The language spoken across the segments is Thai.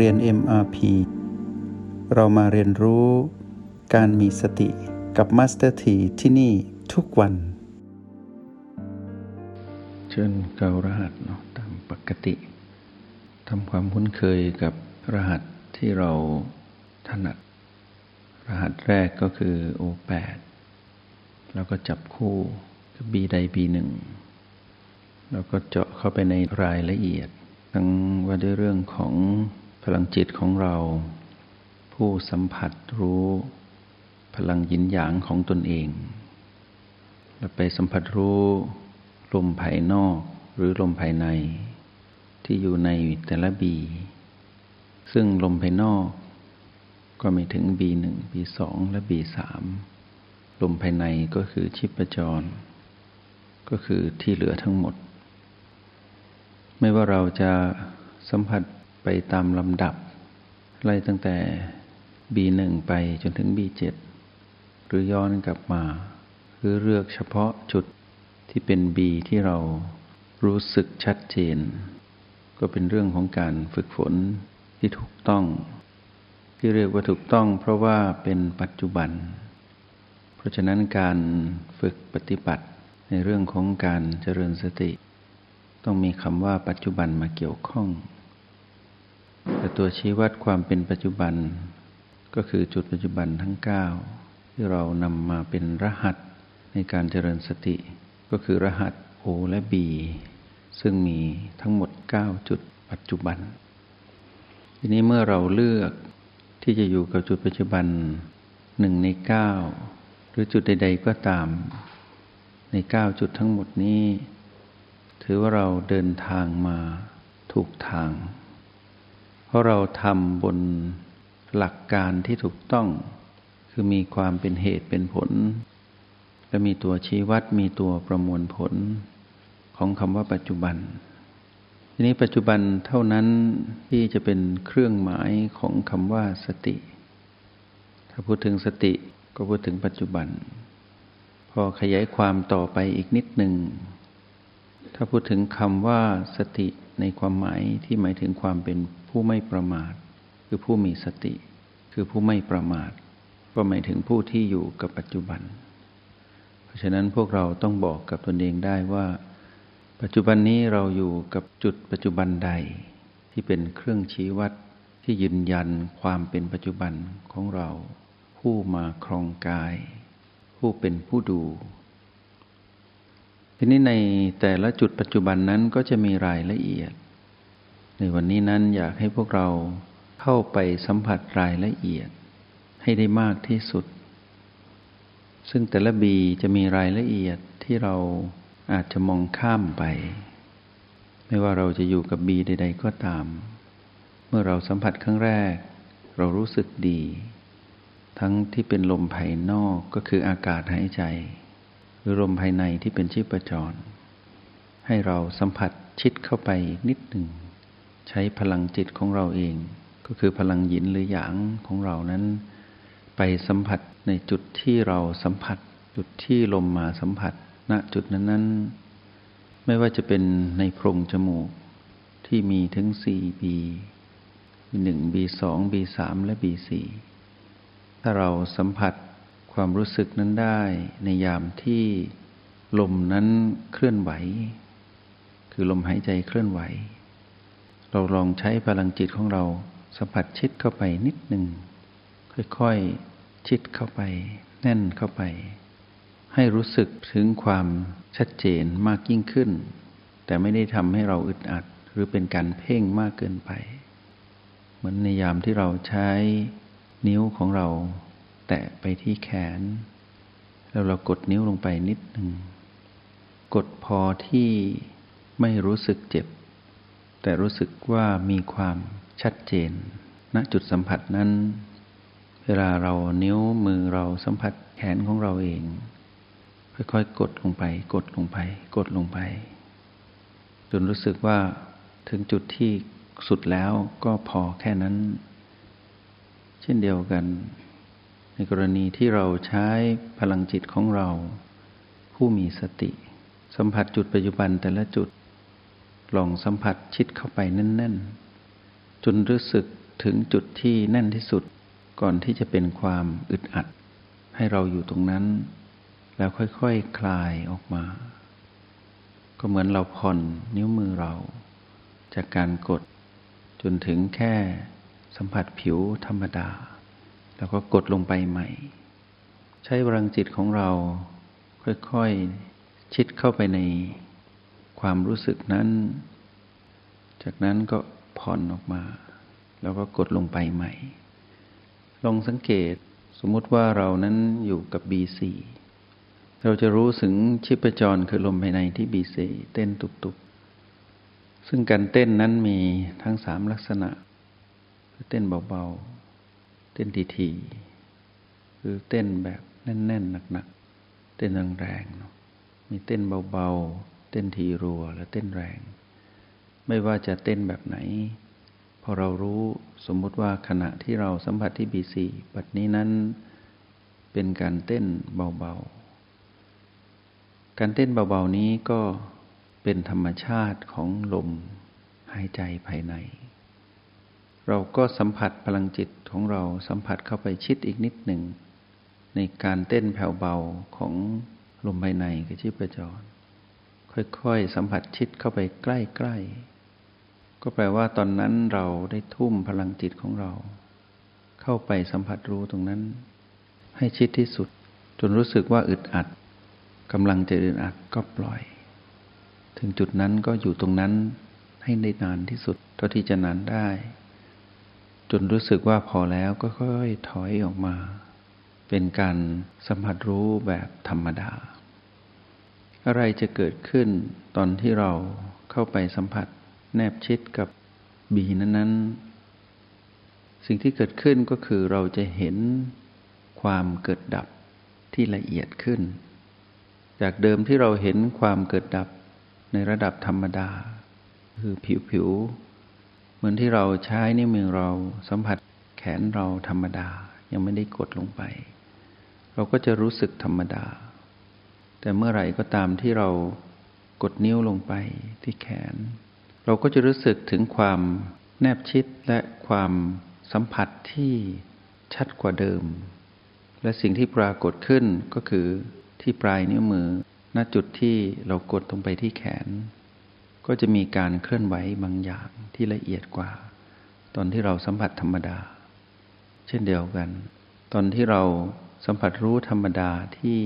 เรียน MRP เรามาเรียนรู้การมีสติกับ Master T ที่ที่นี่ทุกวัน เชิญเการหัสเนาะตามปกติทำความคุ้นเคยกับรหัสที่เราถนัด รหัสแรกก็คือ O8 แล้วก็จับคู่กับ B ใด B หนึ่งแล้วก็เจาะเข้าไปในรายละเอียด ทั้งว่าด้วยเรื่องของ พลังจิตของเรา ผู้สัมผัสรู้ พลังยินหยางของตนเองแล้วไปสัมผัสรู้ลมภายนอกหรือลมภายใน ที่อยู่ในแต่ละบี ซึ่งลมภายนอก ก็มีถึง B1 B2 และ B3 ลมภายในก็คือชิปจร ก็คือที่เหลือทั้งหมด ไม่ว่าเราจะสัมผัส ไปตามลำดับ ไล่ตั้งแต่ B1 ไปจนถึง B7 หรือย้อนกลับมา หรือเลือกเฉพาะจุดที่เป็น B ที่เรารู้สึกชัดเจน ก็เป็นเรื่องของการฝึกฝนที่ถูกต้อง ที่เรียกว่าถูกต้อง เพราะว่าเป็นปัจจุบัน เพราะฉะนั้นการฝึกปฏิบัติในเรื่องของการเจริญสติ ต้องมีคำว่าปัจจุบันมาเกี่ยวข้อง แต่ตัวชี้วัดความเป็นปัจจุบัน ก็คือจุดปัจจุบันทั้ง 9 ที่เรานำมาเป็นรหัสในการเจริญสติ ก็คือรหัส O และ B ซึ่งมีทั้งหมด 9 จุดปัจจุบัน ทีนี้เมื่อเราเลือกที่จะอยู่กับจุดปัจจุบันหนึ่งใน 9 หรือจุดใด ๆ ก็ตาม ใน 9 จุดทั้งหมดนี้ ถือว่าเราเดินทางมาถูกทาง เพราะเราทำบนหลักการที่ถูกต้อง คือมีความเป็นเหตุเป็นผล และมีตัวชี้วัดมีตัวประมวลผลของคำว่าปัจจุบัน ทีนี้ปัจจุบันเท่านั้นที่จะเป็นเครื่องหมายของคำว่าสติ ถ้าพูดถึงสติก็พูดถึงปัจจุบัน พอขยายความต่อไปอีกนิดหนึ่ง ถ้าพูดถึงคำว่าสติในความหมายที่หมายถึงความเป็น ผู้ไม่ประมาท คือผู้มีสติ คือผู้ไม่ประมาท ก็หมายถึงผู้ที่อยู่กับปัจจุบัน เพราะฉะนั้นพวกเราต้องบอกกับตนเองได้ว่า ปัจจุบันนี้เราอยู่กับจุดปัจจุบันใด ที่เป็นเครื่องชี้วัดที่ยืนยันความเป็นปัจจุบันของเรา ผู้มาครองกาย ผู้เป็นผู้ดูทีนี้ในแต่ละจุดปัจจุบันนั้นก็จะมีรายละเอียด ในวันนี้นั้นอยากให้พวกเราเข้าไปสัมผัสรายละเอียดให้ได้มากที่สุด ซึ่งแต่ละบีจะมีรายละเอียดที่เราอาจจะมองข้ามไป ไม่ว่าเราจะอยู่กับบีใด ๆ ก็ตาม เมื่อเราสัมผัสครั้งแรก เรารู้สึกดี ทั้งที่เป็นลมภายนอกก็คืออากาศหายใจ หรือลมภายในที่เป็นชีพจร ให้เราสัมผัสชิดเข้าไปนิดหนึ่ง ใช้พลังจิตของเราเอง ก็คือพลังหยินหรือหยางของเรานั้น ไปสัมผัสในจุดที่เราสัมผัส จุดที่ลมมาสัมผัส ณจุดนั้นๆไม่ว่าจะเป็นในโพรงจมูกที่มีถึง 4 B B1 B2 B3 และ B4 ถ้าเราสัมผัสความรู้สึกนั้นได้ในยามที่ลมนั้นเคลื่อนไหว คือลมหายใจเคลื่อนไหว เราลองใช้พลังจิตของเราสัมผัสชิดเข้าไปนิดหนึ่ง ค่อยๆ ชิดเข้าไป แน่นเข้าไป ให้รู้สึกถึงความชัดเจนมากยิ่งขึ้น แต่ไม่ได้ทำให้เราอึดอัดหรือเป็นการเพ่งมากเกินไป เหมือนในยามที่เราใช้นิ้วของเรา แตะไปที่แขน แล้วเรากดนิ้วลงไปนิดหนึ่ง กดพอที่ไม่รู้สึกเจ็บ แต่รู้สึกว่ามีความชัดเจนณจุดสัมผัสนั้น เวลาเรานิ้วมือเราสัมผัสแขนของเราเอง ค่อยๆ กดลงไป กดลงไป กดลงไป จนรู้สึกว่าถึงจุดที่สุดแล้วก็พอแค่นั้น เช่นเดียวกัน ในกรณีที่เราใช้พลังจิตของเรา ผู้มีสติ สัมผัสจุดปัจจุบันแต่ละจุด ลองสัมผัสชิดเข้าไปแน่นๆ จนรู้สึกถึงจุดที่แน่นที่สุดก่อนที่จะเป็นความอึดอัด ให้เราอยู่ตรงนั้น แล้วค่อยๆคคลายออกมา ก็เหมือนเราผ่อนนิ้วมือเรา จากการกด จนถึงแค่สัมผัสผิวธรรมดา แล้วก็กดลงไปใหม่ ใช้พลังจิตของเราค่อยๆ ชิดเข้าไปใน ความรู้สึกนั้น จากนั้นก็ผ่อนออกมา แล้วก็กดลงไปใหม่ ลองสังเกตสมมุติว่าเรานั้นอยู่กับ B4 เราจะรู้ถึงชีพจรคือลมภายในที่ B4 เต้นตุบๆ ซึ่งการเต้นนั้นมีทั้งสามลักษณะ คือเต้นเบาๆ เต้นทีๆคือเต้นแบบแน่นๆหนักๆ เต้นแรงๆมีเต้นเบาๆ เต้นทีรัวและเต้นแรง ไม่ว่าจะเต้นแบบไหน พอเรารู้สมมุติว่าขณะที่เราสัมผัสที่บีซีปัจนี้นั้น เป็นการเต้นเบาๆ การเต้นเบาๆนี้ก็เป็นธรรมชาติของลมหายใจภายใน เราก็สัมผัสพลังจิตของเราสัมผัสเข้าไปชิดอีกนิดหนึ่ง ในการเต้นแผ่วเบาของลมภายในกับชีพจร ค่อยๆ สัมผัสชิดเข้าไปใกล้ๆ ก็แปลว่าตอนนั้นเราได้ทุ่มพลังจิตของเรา เข้าไปสัมผัสรู้ตรงนั้น ให้ชิดที่สุด จนรู้สึกว่าอึดอัดกำลังจะอึดอัดก็ปล่อย ถึงจุดนั้นก็อยู่ตรงนั้นให้ได้นานที่สุด เท่าที่จะนานได้ จนรู้สึกว่าพอแล้วก็ค่อยถอยออกมา เป็นการสัมผัสรู้แบบธรรมดา อะไรจะเกิดขึ้นตอนที่เราเข้าไปสัมผัส แนบชิดกับบีนั้นๆ สิ่งที่เกิดขึ้นก็คือเราจะเห็นความเกิดดับที่ละเอียดขึ้น จากเดิมที่เราเห็นความเกิดดับในระดับธรรมดา คือผิวๆมือนที่เราใช้นิ้วมือเราสัมผัสแขนเราธรรมดายังไม่ได้กดลงไป เราก็จะรู้สึกธรรมดา แต่เมื่อไหร่ก็ตามที่เรากดนิ้วลงไปที่แขน เราก็จะรู้สึกถึงความแนบชิดและความสัมผัสที่ชัดกว่าเดิม และสิ่งที่ปรากฏขึ้นก็คือที่ปลายนิ้วมือ ณจุดที่เรากดลงไปที่แขน ก็จะมีการเคลื่อนไหวบางอย่างที่ละเอียดกว่า ตอนที่เราสัมผัสธรรมดา เช่นเดียวกัน ตอนที่เราสัมผัสรู้ธรรมดาที่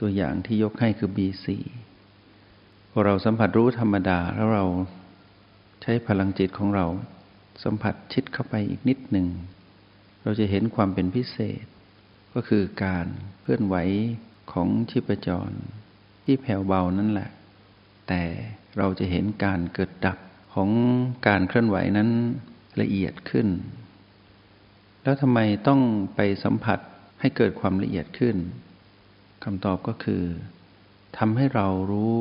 ตัวอย่างที่ยกให้คือ B4 พอเราสัมผัสรู้ธรรมดาแล้วเราใช้พลังจิตของเรา สัมผัสชิดเข้าไปอีกนิดหนึ่ง เราจะเห็นความเป็นพิเศษ ก็คือการเคลื่อนไหวของชีพจร ที่แผ่วเบานั่นแหละ แต่เราจะเห็นการเกิดดับของการเคลื่อนไหวนั้นละเอียดขึ้น แล้วทำไมต้องไปสัมผัสให้เกิดความละเอียดขึ้น คำตอบก็คือทำให้เรารู้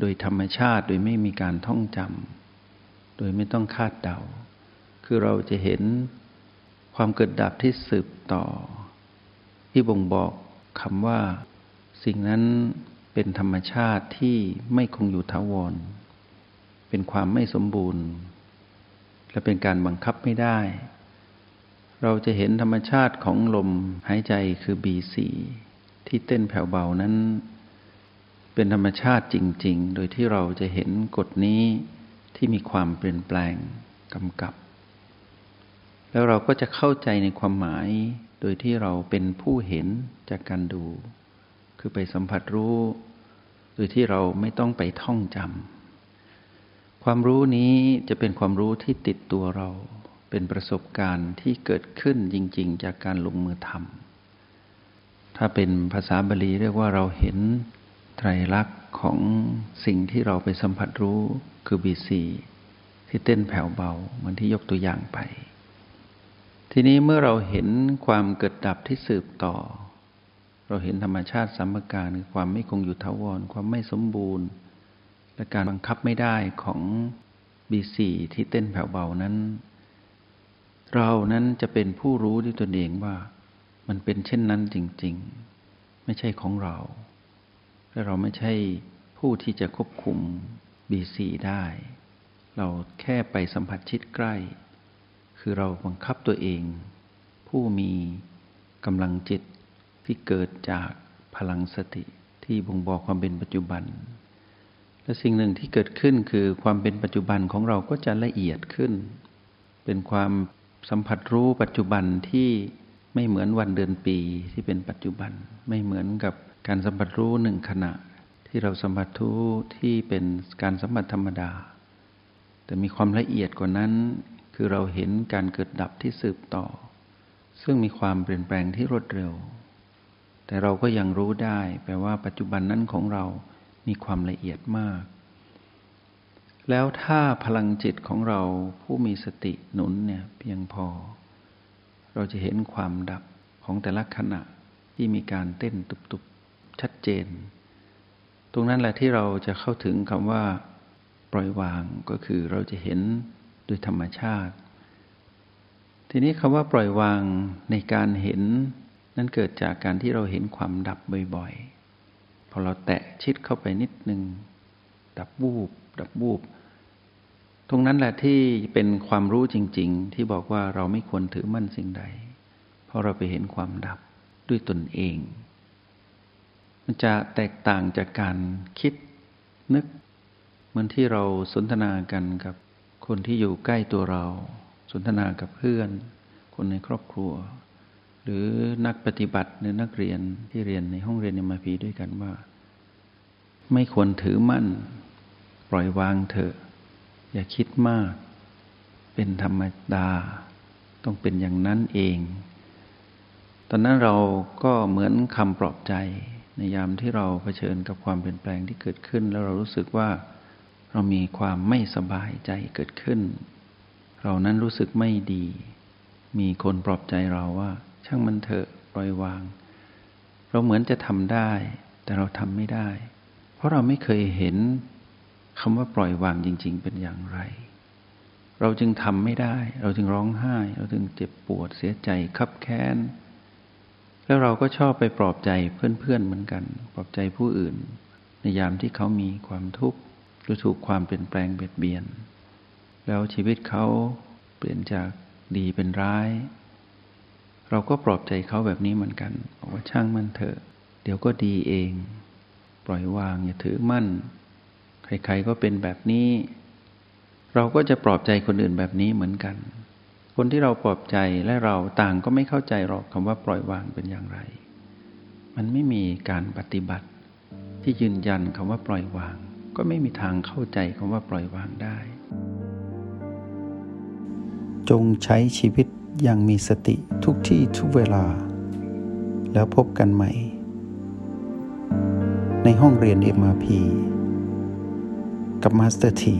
โดยธรรมชาติ โดยไม่มีการท่องจำโดยไม่ต้องคาดเดา คือเราจะเห็นความเกิดดับที่สืบต่อ ที่บ่งบอกคำว่า สิ่งนั้นเป็นธรรมชาติที่ไม่คงอยู่ถาวร เป็นความไม่สมบูรณ์ และเป็นการบังคับไม่ได้ เราจะเห็นธรรมชาติของลมหายใจคือ B4 ที่เต้นแผ่วเบานั้น เป็นธรรมชาติจริง ๆ โดยที่เราจะเห็นกฎนี้ที่มีความเปลี่ยนแปลงกำกับ แล้วเราก็จะเข้าใจในความหมายโดยที่เราเป็นผู้เห็นจากการดู คือไปสัมผัสรู้ โดยที่เราไม่ต้องไปท่องจำความรู้นี้จะเป็นความรู้ที่ติดตัวเรา เป็นประสบการณ์ที่เกิดขึ้นจริง ๆ จากการลงมือทำ ถ้าเป็นภาษาบาลีเรียกว่าเราเห็นไตรลักษณ์ของสิ่งที่เราไปสัมผัสรู้คือบีซีที่เต้นแผ่วเบาเหมือนที่ยกตัวอย่างไป ทีนี้เมื่อเราเห็นความเกิดดับที่สืบต่อ เราเห็นธรรมชาติสัมปการคือความไม่คงอยู่ทาวร ความไม่สมบูรณ์ และการบังคับไม่ได้ของบีสีที่เต้นแผ่วเบานั้น เรานั้นจะเป็นผู้รู้ด้วยตนเองว่า มันเป็นเช่นนั้นจริง ๆ ไม่ใช่ของเรา และเราไม่ใช่ผู้ที่จะควบคุมบีสีได้ เราแค่ไปสัมผัสชิดใกล้ คือเราบังคับตัวเอง ผู้มีกำลังจิตที่เกิดจากพลังสติที่บ่งบอกความเป็นปัจจุบัน และสิ่งหนึ่งที่เกิดขึ้นคือความเป็นปัจจุบันของเราก็จะละเอียดขึ้น เป็นความสัมผัสรู้ปัจจุบันที่ ไม่เหมือนวันเดือนปีที่เป็นปัจจุบัน ไม่เหมือนกับการสัมผัสรู้หนึ่งขณะ ที่เราสัมผัสรู้ที่เป็นการสัมผัสธรรมดา แต่มีความละเอียดกว่านั้น คือเราเห็นการเกิดดับที่สืบต่อ ซึ่งมีความเปลี่ยนแปลงที่รวดเร็ว แต่เราก็ยังรู้ได้ แปลว่าปัจจุบันนั้นของเรามีความละเอียดมาก แล้วถ้าพลังจิตของเราผู้มีสติหนุนเนี่ยเพียงพอ เราจะเห็นความดับของแต่ละขณะที่มีการเต้นตุบๆ ชัดเจน ตรงนั้นแหละที่เราจะเข้าถึงคำว่า ปล่อยวางก็คือเราจะเห็นโดยธรรมชาติ ทีนี้คำว่าปล่อยวางในการเห็น นั้นเกิดจากการที่เราเห็นความดับบ่อยๆ พอเราแตะชิดเข้าไปนิดนึง ดับบูบ ดับบูบ ตรงนั้นแหละที่เป็นความรู้จริง ๆ ที่บอกว่าเราไม่ควรถือมั่นสิ่งใด เพราะเราไปเห็นความดับด้วยตนเอง มันจะแตกต่างจากการคิดนึก เหมือนที่เราสนทนากันกับคนที่อยู่ใกล้ตัวเรา สนทนากับเพื่อน คนในครอบครัว หรือนักปฏิบัติหรือนักเรียนที่เรียนในห้องเรียนในมาพีด้วยกันว่า ไม่ควรถือมั่น ปล่อยวางเถอะ อย่าคิดมาก เป็นธรรมดา ต้องเป็นอย่างนั้นเอง ตอนนั้นเราก็เหมือนคำปลอบใจ ในยามที่เราเผชิญกับความเปลี่ยนแปลงที่เกิดขึ้น แล้วเรารู้สึกว่าเรามีความไม่สบายใจเกิดขึ้น เรานั้นรู้สึกไม่ดี มีคนปลอบใจเราว่า ช่างมันเถอะปล่อยวาง เราเหมือนจะทำได้ แต่เราทำไม่ได้ เพราะเราไม่เคยเห็น คำว่าปล่อยวางจริง ๆ เป็นอย่างไร เราจึงทำไม่ได้ เราจึงร้องไห้ เราจึงเจ็บปวดเสียใจคับแค้น แล้วเราก็ชอบไปปลอบใจเพื่อนๆเหมือนกัน ปลอบใจผู้อื่น ในยามที่เขามีความทุกข์หรือถูกความเปลี่ยนแปลงเบียดเบียน แล้วชีวิตเขาเปลี่ยนจากดีเป็นร้าย เราก็ปลอบใจเขาแบบนี้เหมือนกันบอกว่าช่างมันเถอะ เดี๋ยวก็ดีเอง ปล่อยวางอย่าถือมั่น ใครๆก็เป็นแบบนี้ เราก็จะปลอบใจคนอื่นแบบนี้เหมือนกัน คนที่เราปลอบใจและเราต่างก็ไม่เข้าใจหรอกคำว่าปล่อยวางเป็นอย่างไร มันไม่มีการปฏิบัติ ที่ยืนยันคำว่าปล่อยวาง ก็ไม่มีทางเข้าใจคำว่าปล่อยวางได้ จงใช้ชีวิตอย่างมีสติทุกที่ทุกเวลา แล้วพบกันใหม่ ในห้องเรียน MRP กับมาสเตอร์ที